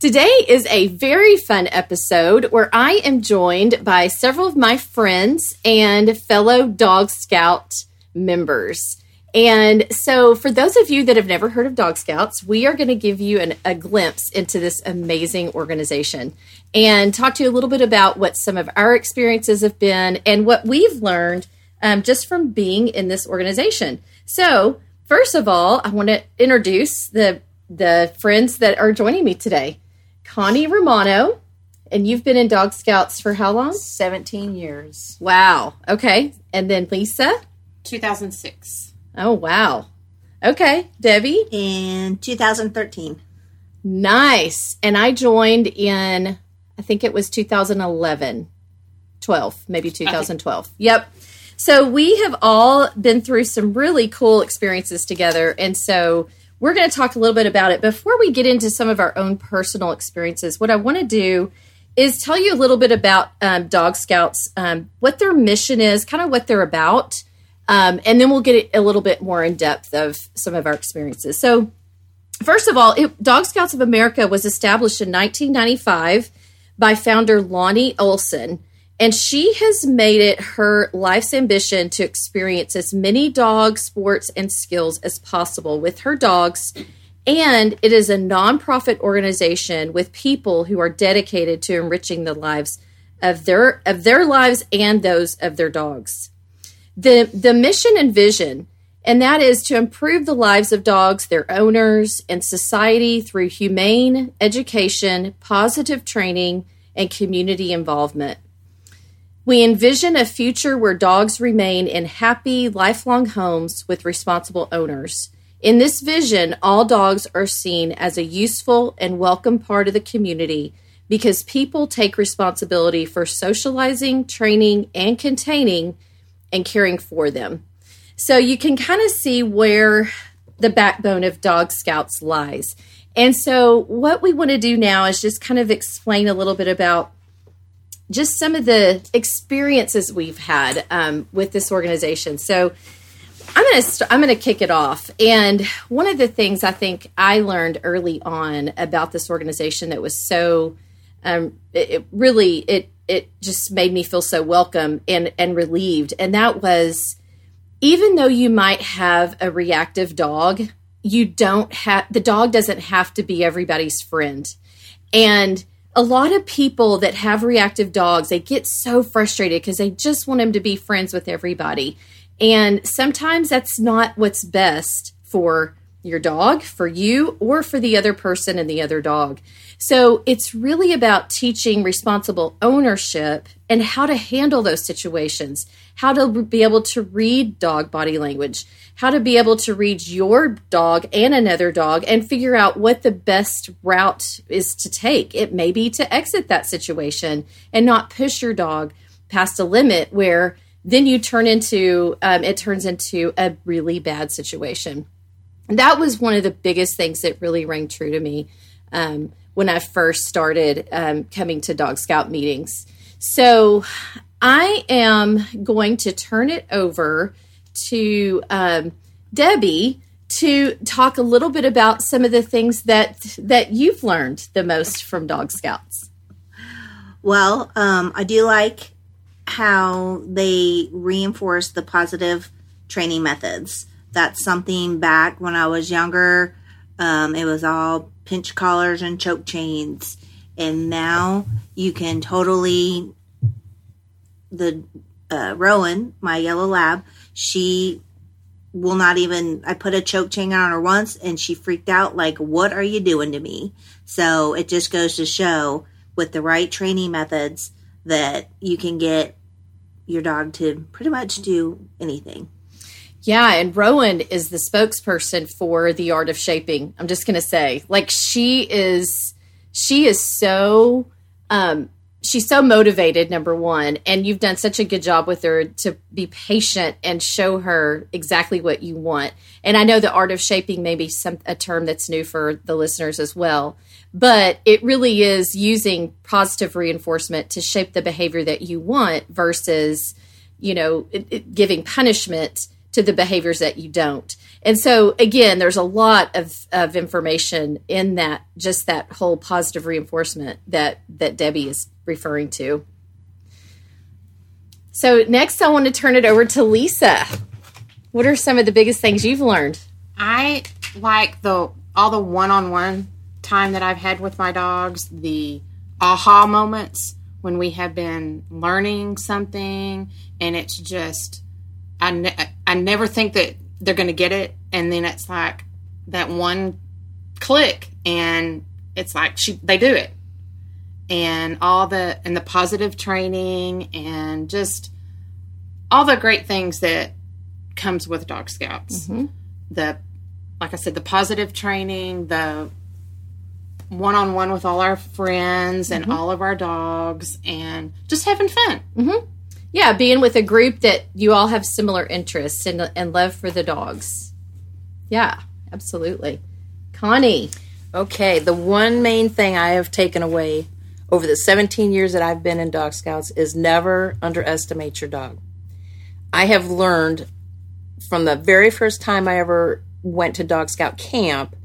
Today is a very fun episode where I am joined by several of my friends and fellow Dog Scout members. And so, for those of you that have never heard of Dog Scouts, we are going to give you an, a glimpse into this amazing organization and talk to you a little bit about what some of our experiences have been and what we've learned um, just from being in this organization. So, first of all, I want to introduce the the friends that are joining me today. Connie Romano, and you've been in Dog Scouts for how long? 17 years. Wow. Okay. And then Lisa? 2006. Oh, wow. Okay. Debbie? In 2013. Nice. And I joined in, I think it was 2011, 12, maybe 2012. Yep. So we have all been through some really cool experiences together. And so we're going to talk a little bit about it. Before we get into some of our own personal experiences, what I want to do is tell you a little bit about um, Dog Scouts, um, what their mission is, kind of what they're about, um, and then we'll get a little bit more in depth of some of our experiences. So, first of all, it, Dog Scouts of America was established in 1995 by founder Lonnie Olson and she has made it her life's ambition to experience as many dog sports and skills as possible with her dogs. And it is a nonprofit organization with people who are dedicated to enriching the lives of their of their lives and those of their dogs. The the mission and vision and that is to improve the lives of dogs, their owners, and society through humane education, positive training, and community involvement. We envision a future where dogs remain in happy, lifelong homes with responsible owners. In this vision, all dogs are seen as a useful and welcome part of the community because people take responsibility for socializing, training, and containing and caring for them. So you can kind of see where the backbone of Dog Scouts lies. And so, what we want to do now is just kind of explain a little bit about just some of the experiences we've had um, with this organization. So I'm going to st- I'm to kick it off. And one of the things I think I learned early on about this organization that was so um, it, it really it it just made me feel so welcome and and relieved. And that was even though you might have a reactive dog, you don't have the dog doesn't have to be everybody's friend. And a lot of people that have reactive dogs, they get so frustrated because they just want them to be friends with everybody. And sometimes that's not what's best for your dog, for you, or for the other person and the other dog. So it's really about teaching responsible ownership and how to handle those situations, how to be able to read dog body language, how to be able to read your dog and another dog and figure out what the best route is to take. It may be to exit that situation and not push your dog past a limit where then you turn into um, it turns into a really bad situation. And that was one of the biggest things that really rang true to me um, when I first started um, coming to Dog Scout meetings. So I am going to turn it over to um, Debbie to talk a little bit about some of the things that that you've learned the most from Dog Scouts. Well, um, I do like how they reinforce the positive training methods. That's something back when I was younger. Um, it was all pinch collars and choke chains, and now you can totally the uh, Rowan, my yellow lab, she will not even I put a choke chain on her once and she freaked out like what are you doing to me? So it just goes to show with the right training methods that you can get your dog to pretty much do anything. Yeah, and Rowan is the spokesperson for the art of shaping. I'm just going to say like she is she is so um, she's so motivated number one and you've done such a good job with her to be patient and show her exactly what you want and i know the art of shaping may be some a term that's new for the listeners as well but it really is using positive reinforcement to shape the behavior that you want versus you know it, it, giving punishment to the behaviors that you don't. And so again there's a lot of, of information in that just that whole positive reinforcement that that debbie is referring to. So next i want to turn it over to lisa. What are some of the biggest things you've learned? I like the all the one-on-one time that I've had with my dogs, the aha moments when we have been learning something and it's just I, I never think that they're going to get it and then it's like that one click and it's like she they do it. And all the and the positive training and just all the great things that comes with dog scouts. Mm-hmm. The like i said the positive training the one-on-one with all our friends and mm-hmm. all of our dogs and just having fun mm-hmm. Yeah being with a group that you all have similar interests and, and love for the dogs. Yeah absolutely. Connie. Okay, the one main thing I have taken away over the 17 years that I've been in Dog Scouts is never underestimate your dog. I have learned from the very first time I ever went to Dog Scout camp,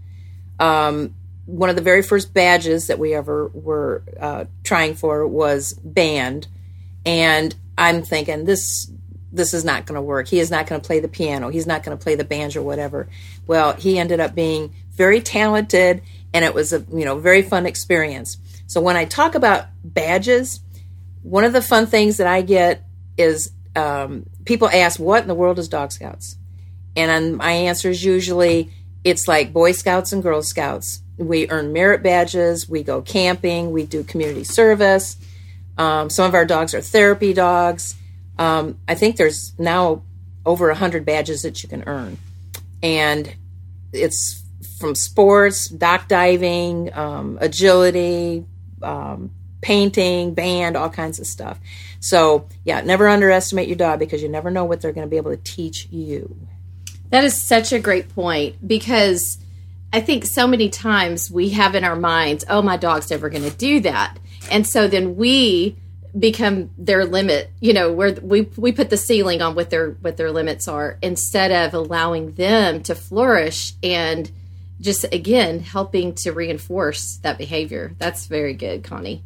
um, one of the very first badges that we ever were uh, trying for was band, and I'm thinking this this is not going to work. He is not going to play the piano. He's not going to play the banjo, whatever. Well, he ended up being very talented, and it was a you know very fun experience. So when I talk about badges, one of the fun things that I get is um, people ask, "What in the world is Dog Scouts?" And my answer is usually it's like Boy Scouts and Girl Scouts. We earn merit badges, we go camping, we do community service. Um, some of our dogs are therapy dogs. Um, I think there's now over 100 badges that you can earn. And it's from sports, dock diving, um, agility, um, painting, band, all kinds of stuff. So, yeah, never underestimate your dog because you never know what they're going to be able to teach you. That is such a great point because I think so many times we have in our minds, oh, my dog's never going to do that. And so then we become their limit, you know, where we we put the ceiling on what their what their limits are instead of allowing them to flourish and just again helping to reinforce that behavior. That's very good, Connie.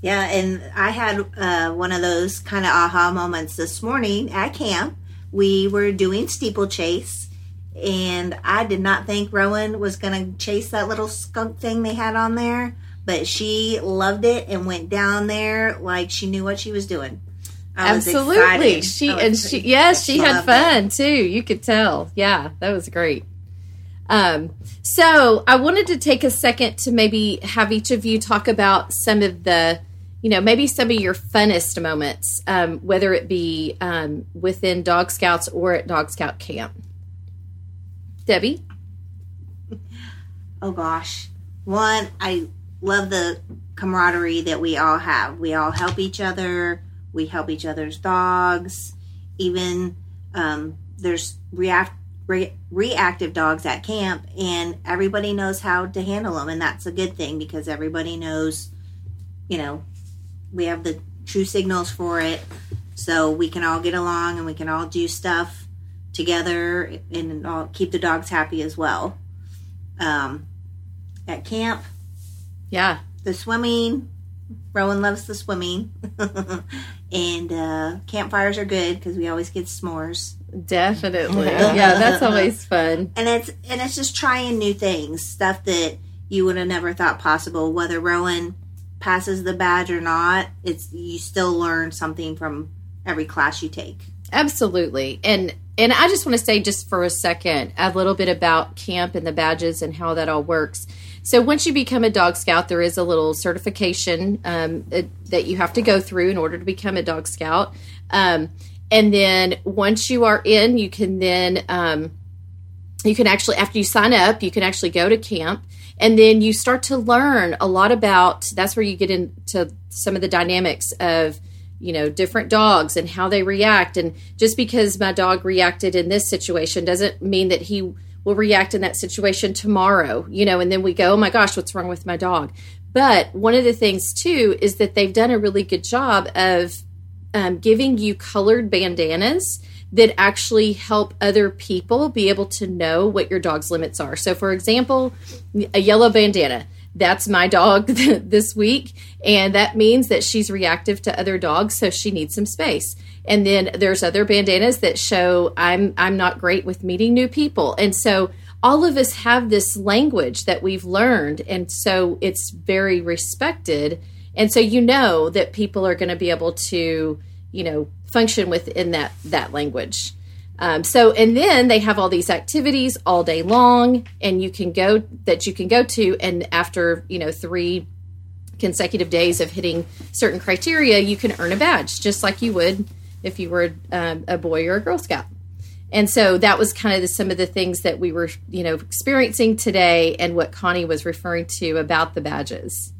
Yeah, and I had uh, one of those kind of aha moments this morning at camp. We were doing steeplechase, and I did not think Rowan was going to chase that little skunk thing they had on there, but she loved it and went down there like she knew what she was doing. I Absolutely. excited. She I and she yes, she had loved it. fun too. You could tell. Yeah, that was great. Um, so I wanted to take a second to maybe have each of you talk about some of the, you know, maybe some of your funnest moments, um, whether it be um, within Dog Scouts or at Dog Scout camp. Debbie, Oh gosh. One, I love the camaraderie that we all have. We all help each other. We help each other's dogs. Even um, there's react, re- reactive dogs at camp, and everybody knows how to handle them, and that's a good thing because everybody knows, you know, we have the true signals for it, so we can all get along and we can all do stuff together and all keep the dogs happy as well. Um, at camp, yeah, the swimming. Rowan loves the swimming, and uh, campfires are good because we always get s'mores. definitely. yeah, that's always fun. And it's and it's just trying new things, stuff that you would have never thought possible. Whether Rowan passes the badge or not, it's you still learn something from every class you take. Absolutely. And and I just want to say just for a second a little bit about camp and the badges and how that all works. So once you become a dog scout, there is a little certification um, that you have to go through in order to become a dog scout. Um, and then once you are in, you can then um, you can actually after you sign up, you can actually go to camp and then you start to learn a lot about that's where you get into some of the dynamics of you know different dogs and how they react and just because my dog reacted in this situation doesn't mean that he will react in that situation tomorrow you know and then we go oh my gosh what's wrong with my dog but one of the things too is that they've done a really good job of um, giving you colored bandanas that actually help other people be able to know what your dog's limits are. So, for example, a yellow bandana. That's my dog this week, and that means that she's reactive to other dogs, so she needs some space. And then there's other bandanas that show I'm I'm not great with meeting new people, and so all of us have this language that we've learned, and so it's very respected. And so you know that people are going to be able to, you know, function within that that language. Um, so and then they have all these activities all day long, and you can go that you can go to, and after you know three consecutive days of hitting certain criteria, you can earn a badge, just like you would if you were um, a boy or a Girl Scout. And so that was kind of the, some of the things that we were, you know, experiencing today, and what Connie was referring to about the badges.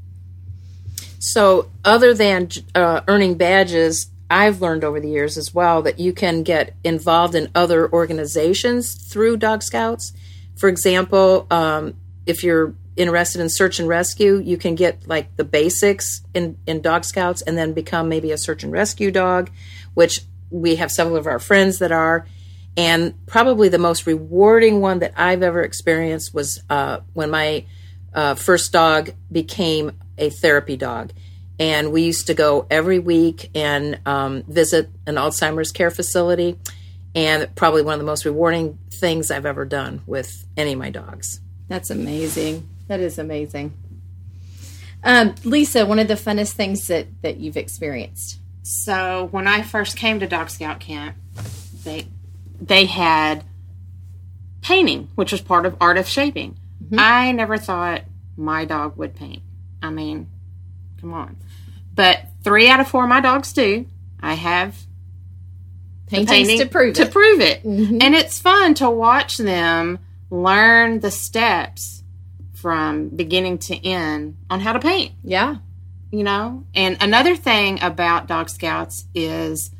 So, other than uh, earning badges, I've learned over the years as well that you can get involved in other organizations through Dog Scouts. For example, um, if you're interested in search and rescue, you can get like the basics in, in Dog Scouts and then become maybe a search and rescue dog, which we have several of our friends that are. And probably the most rewarding one that I've ever experienced was uh, when my uh, first dog became a therapy dog and we used to go every week and um, visit an Alzheimer's care facility. And probably one of the most rewarding things I've ever done with any of my dogs. That's amazing. That is amazing. Um, Lisa, one of the funnest things that, that you've experienced. So when I first came to Dog Scout Camp, they they had painting, which was part of art of shaping. Mm-hmm. I never thought my dog would paint. I mean, come on. But three out of four of my dogs do. I have paintings to prove to it. prove it, mm-hmm. and it's fun to watch them learn the steps from beginning to end on how to paint. Yeah, you know. And another thing about Dog Scouts is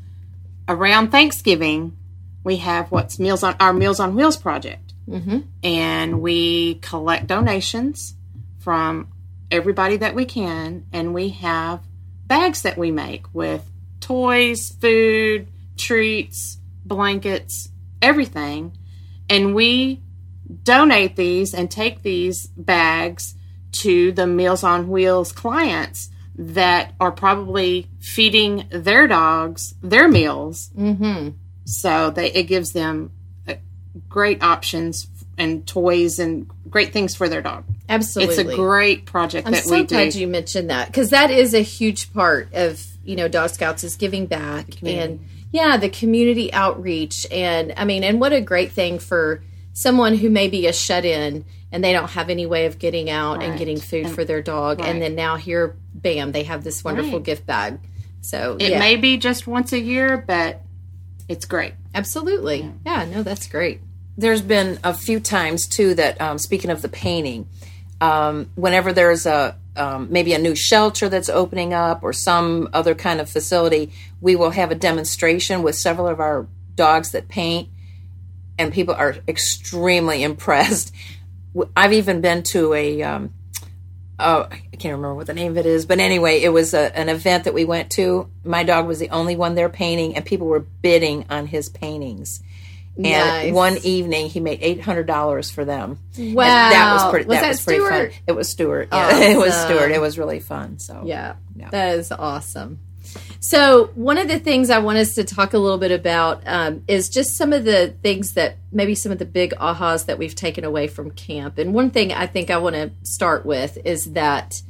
around Thanksgiving we have what's Meals on our Meals on Wheels project, mm-hmm. and we collect donations from everybody that we can, and we have bags that we make with toys, food, treats, blankets, everything. And we donate these and take these bags to the Meals on Wheels clients that are probably feeding their dogs their meals. Mm-hmm. So they it gives them uh, great options and toys and great things for their dog. Absolutely, it's a great project. That we do. I'm that so we glad do. you mentioned that because that is a huge part of you know Dog Scouts is giving back and yeah, the community outreach and I mean, and what a great thing for someone who may be a shut in and they don't have any way of getting out right. and getting food and, for their dog, right. and then now here, bam, they have this wonderful right. gift bag. So it yeah. may be just once a year, but it's great. Absolutely, yeah. yeah no, that's great there's been a few times too that um, speaking of the painting um, whenever there's a um, maybe a new shelter that's opening up or some other kind of facility we will have a demonstration with several of our dogs that paint and people are extremely impressed i've even been to a um, oh, I can't remember what the name of it is, but anyway, it was a, an event that we went to. My dog was the only one there painting, and people were bidding on his paintings. And nice. one evening, he made eight hundred dollars for them. Wow, and that was pretty. Was that, that was Stuart? pretty fun. It was Stuart. Yeah, awesome. it was Stuart. It was really fun. So yeah, yeah, that is awesome. So one of the things I want us to talk a little bit about um, is just some of the things that maybe some of the big ahas that we've taken away from camp. And one thing I think I want to start with is that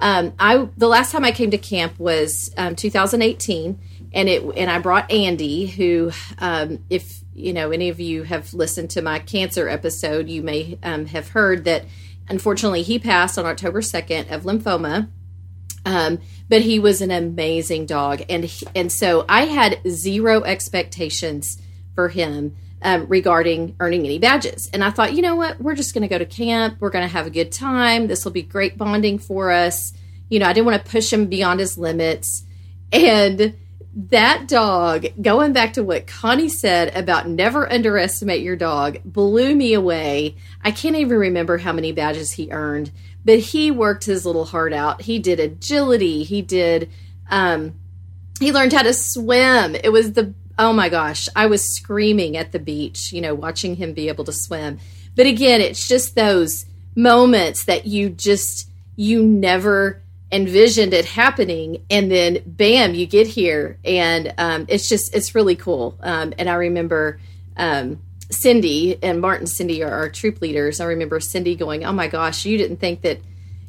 um, I the last time I came to camp was um, 2018, and it and I brought Andy, who um, if you know, any of you have listened to my cancer episode, you may um, have heard that unfortunately he passed on October 2nd of lymphoma. Um, but he was an amazing dog. And, he, and so I had zero expectations for him um, regarding earning any badges. And I thought, you know what? We're just going to go to camp. We're going to have a good time. This will be great bonding for us. You know, I didn't want to push him beyond his limits. And that dog, going back to what Connie said about never underestimate your dog, blew me away. I can't even remember how many badges he earned, but he worked his little heart out. He did agility. He did, um, he learned how to swim. It was the oh my gosh, I was screaming at the beach, you know, watching him be able to swim. But again, it's just those moments that you just, you never envisioned it happening. And then bam, you get here. And um, it's just, it's really cool. Um, and I remember, um, Cindy and Martin Cindy are our troop leaders. I remember Cindy going, Oh my gosh, you didn't think that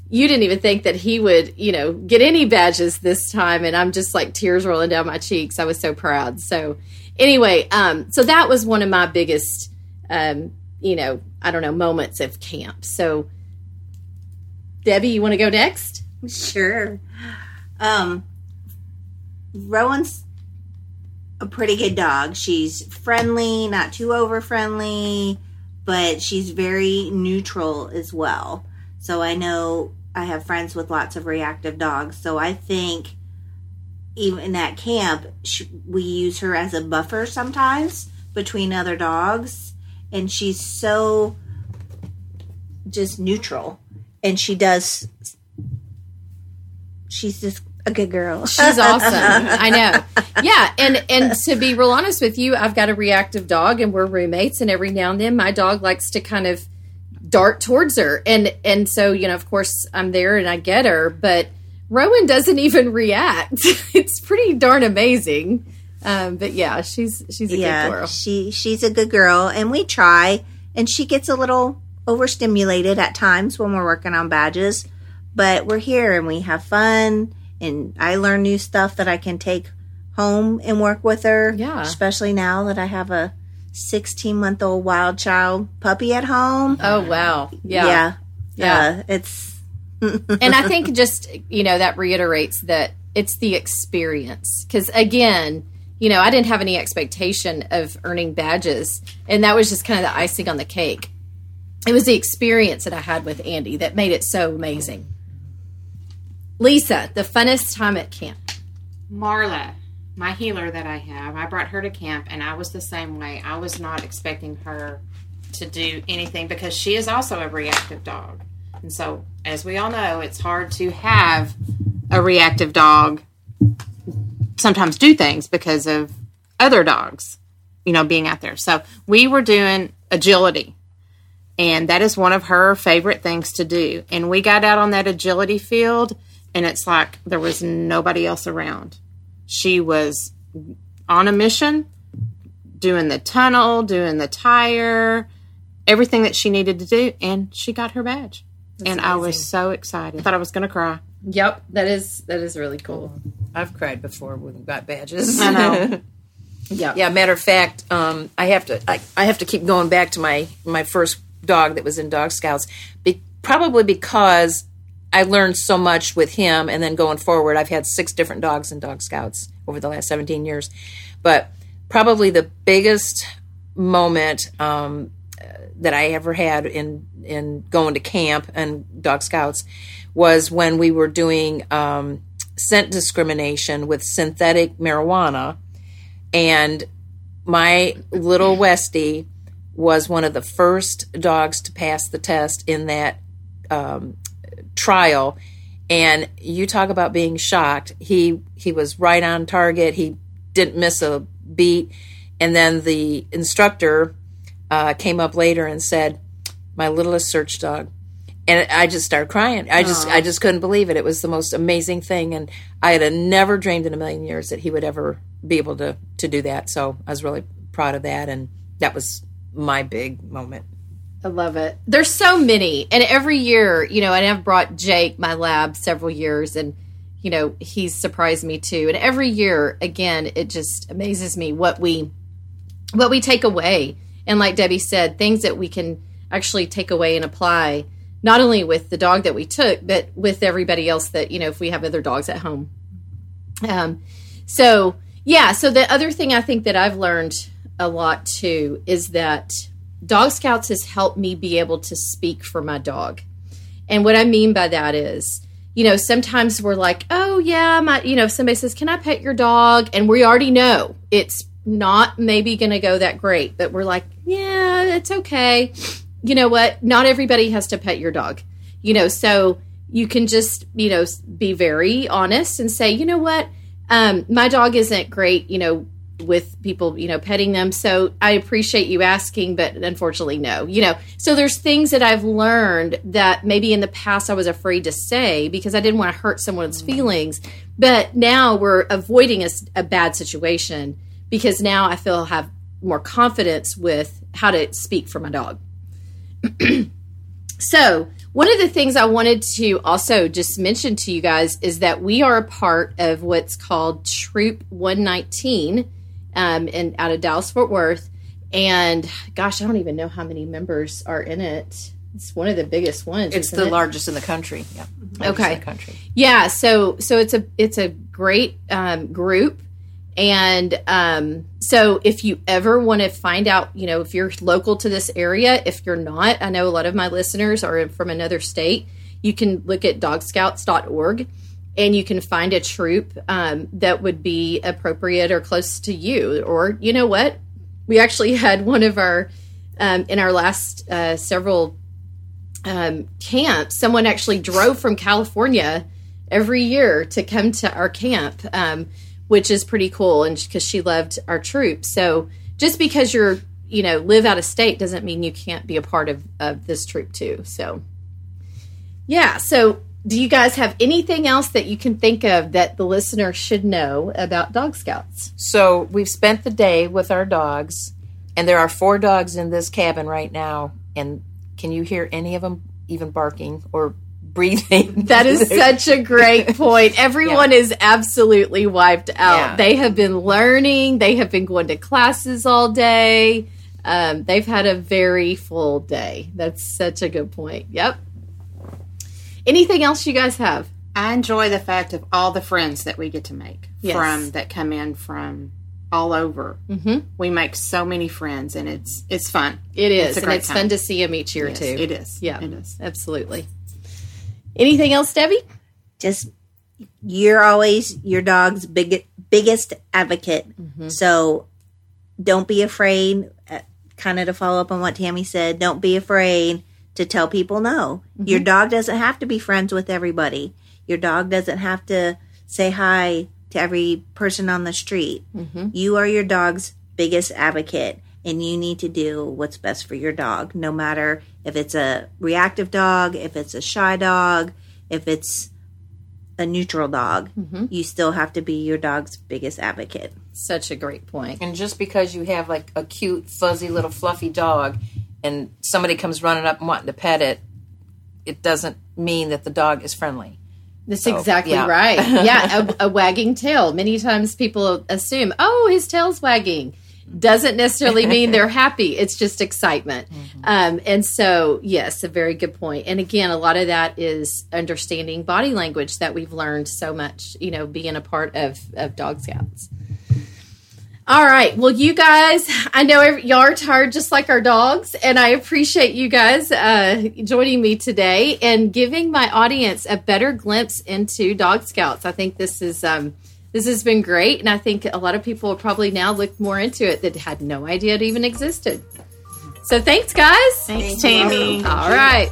you didn't even think that he would, you know, get any badges this time. And I'm just like tears rolling down my cheeks. I was so proud. So anyway, um, so that was one of my biggest, um, you know, I don't know, moments of camp. So Debbie, you want to go next? Sure. Um, Rowan's a pretty good dog. She's friendly, not too over friendly, but she's very neutral as well. So I know I have friends with lots of reactive dogs, so I think even at camp we use her as a buffer sometimes between other dogs, and she's so just neutral, and she does. She's just a good girl. She's awesome. I know. Yeah, and and to be real honest with you, I've got a reactive dog, and we're roommates. And every now and then, my dog likes to kind of dart towards her and and so you know of course i'm there and i get her but rowan doesn't even react it's pretty darn amazing um, but yeah she's she's a yeah, good girl she she's a good girl and we try and she gets a little overstimulated at times when we're working on badges but we're here and we have fun and i learn new stuff that i can take home and work with her yeah especially now that i have a 16 month old wild child puppy at home. Oh, wow. Yeah. Yeah. Yeah. Uh, it's. and I think just, you know, that reiterates that it's the experience. Because again, you know, I didn't have any expectation of earning badges. And that was just kind of the icing on the cake. It was the experience that I had with Andy that made it so amazing. Lisa, the funnest time at camp. Marla, my heeler that I have, I brought her to camp and I was the same way. I was not expecting her to do anything because she is also a reactive dog. And so, as we all know, it's hard to have a reactive dog sometimes do things because of other dogs, you know, being out there. So, we were doing agility. And that is one of her favorite things to do. And we got out on that agility field, and it's like there was nobody else around she was on a mission, doing the tunnel, doing the tire, everything that she needed to do, and she got her badge. That's and amazing. I was so excited. I thought I was going to cry. Yep, that is that is really cool. I've cried before when we got badges. I know. yeah, yeah. Matter of fact, um, I have to I, I have to keep going back to my my first dog that was in Dog Scouts, be, probably because I learned so much with him, and then going forward, I've had six different dogs and Dog Scouts over the last 17 years. But probably the biggest moment um, that I ever had in in going to camp and Dog Scouts was when we were doing um, scent discrimination with synthetic marijuana, and my little Westie was one of the first dogs to pass the test in that um, trial and you talk about being shocked. He he was right on target. He didn't miss a beat. And then the instructor uh, came up later and said my littlest search dog. And i just started crying. I just Aww. i just couldn't believe it. It was the most amazing thing and i had never dreamed in a million years that he would ever be able to to do that. So i was really proud of that and that was my big moment I love it. There's so many, and every year, you know, and I've brought Jake my lab several years, and you know, he's surprised me too. And every year, again, it just amazes me what we what we take away, and like Debbie said, things that we can actually take away and apply, not only with the dog that we took, but with everybody else that you know, if we have other dogs at home. Um, so yeah, so the other thing I think that I've learned a lot too is that Dog Scouts has helped me be able to speak for my dog. And what I mean by that is, you know, sometimes we're like, oh, yeah, my, you know, if somebody says, can I pet your dog? And we already know it's not maybe going to go that great, but we're like, yeah, it's okay. You know what? Not everybody has to pet your dog, you know, so you can just, you know, be very honest and say, you know what? Um, my dog isn't great, you know, with people, you know, petting them. So I appreciate you asking, but unfortunately, no. You know, so there's things that I've learned that maybe in the past I was afraid to say because I didn't want to hurt someone's mm. feelings. But now we're avoiding a, a bad situation because now I feel I have more confidence with how to speak for my dog. so one of the things I wanted to also just mention to you guys is that we are a part of what's called Troop 119 um, in out of Dallas Fort Worth. And gosh, I don't even know how many members are in it. It's one of the biggest ones. It's the it? largest in the country. Yeah. Okay. country. Yeah. So so it's a it's a great um, group. And um, so, if you ever want to find out, you know, if you're local to this area, if you're not, I know a lot of my listeners are from another state. You can look at dogscouts.org and you can find a troop um, that would be appropriate or close to you. Or you know what, we actually had one of our um, in our last uh, several um, camps. Someone actually drove from California every year to come to our camp, um, which is pretty cool. And because she loved our troop, so just because you're you know live out of state doesn't mean you can't be a part of, of this troop too. So yeah, so do you guys have anything else that you can think of that the listener should know about Dog Scouts? So we've spent the day with our dogs, and there are four dogs in this cabin right now. And can you hear any of them even barking or breathing? That is such a great point. Everyone yeah. is absolutely wiped out. Yeah. They have been learning, they have been going to classes all day. Um, they've had a very full day. That's such a good point. Yep. Anything else you guys have? I enjoy the fact of all the friends that we get to make yes. from that come in from all over. Mm-hmm. We make so many friends, and it's it's fun. It is, it's and it's time. fun to see them each year yes, too. It is. Yeah, it is absolutely. Anything else, Debbie? Just you're always your dog's big, biggest advocate. Mm-hmm. So don't be afraid. Uh, kind of to follow up on what Tammy said, don't be afraid to tell people no. Mm-hmm. Your dog doesn't have to be friends with everybody. Your dog doesn't have to say hi to every person on the street. Mm-hmm. You are your dog's biggest advocate and you need to do what's best for your dog, no matter if it's a reactive dog, if it's a shy dog, if it's a neutral dog. Mm-hmm. You still have to be your dog's biggest advocate. Such a great point. And just because you have like a cute, fuzzy little fluffy dog, and somebody comes running up and wanting to pet it, it doesn't mean that the dog is friendly. That's so, exactly yeah. right. Yeah, a, a, wagging tail. Many times people assume, oh, his tail's wagging. Doesn't necessarily mean they're happy. It's just excitement. Mm-hmm. Um, and so, yes, a very good point. And again, a lot of that is understanding body language that we've learned so much, you know, being a part of, of Dog Scouts. All right. Well, you guys, I know y'all are tired just like our dogs, and I appreciate you guys uh, joining me today and giving my audience a better glimpse into Dog Scouts. I think this is um, this has been great, and I think a lot of people will probably now look more into it that had no idea it even existed. So, thanks, guys. Thanks, Tammy. All right.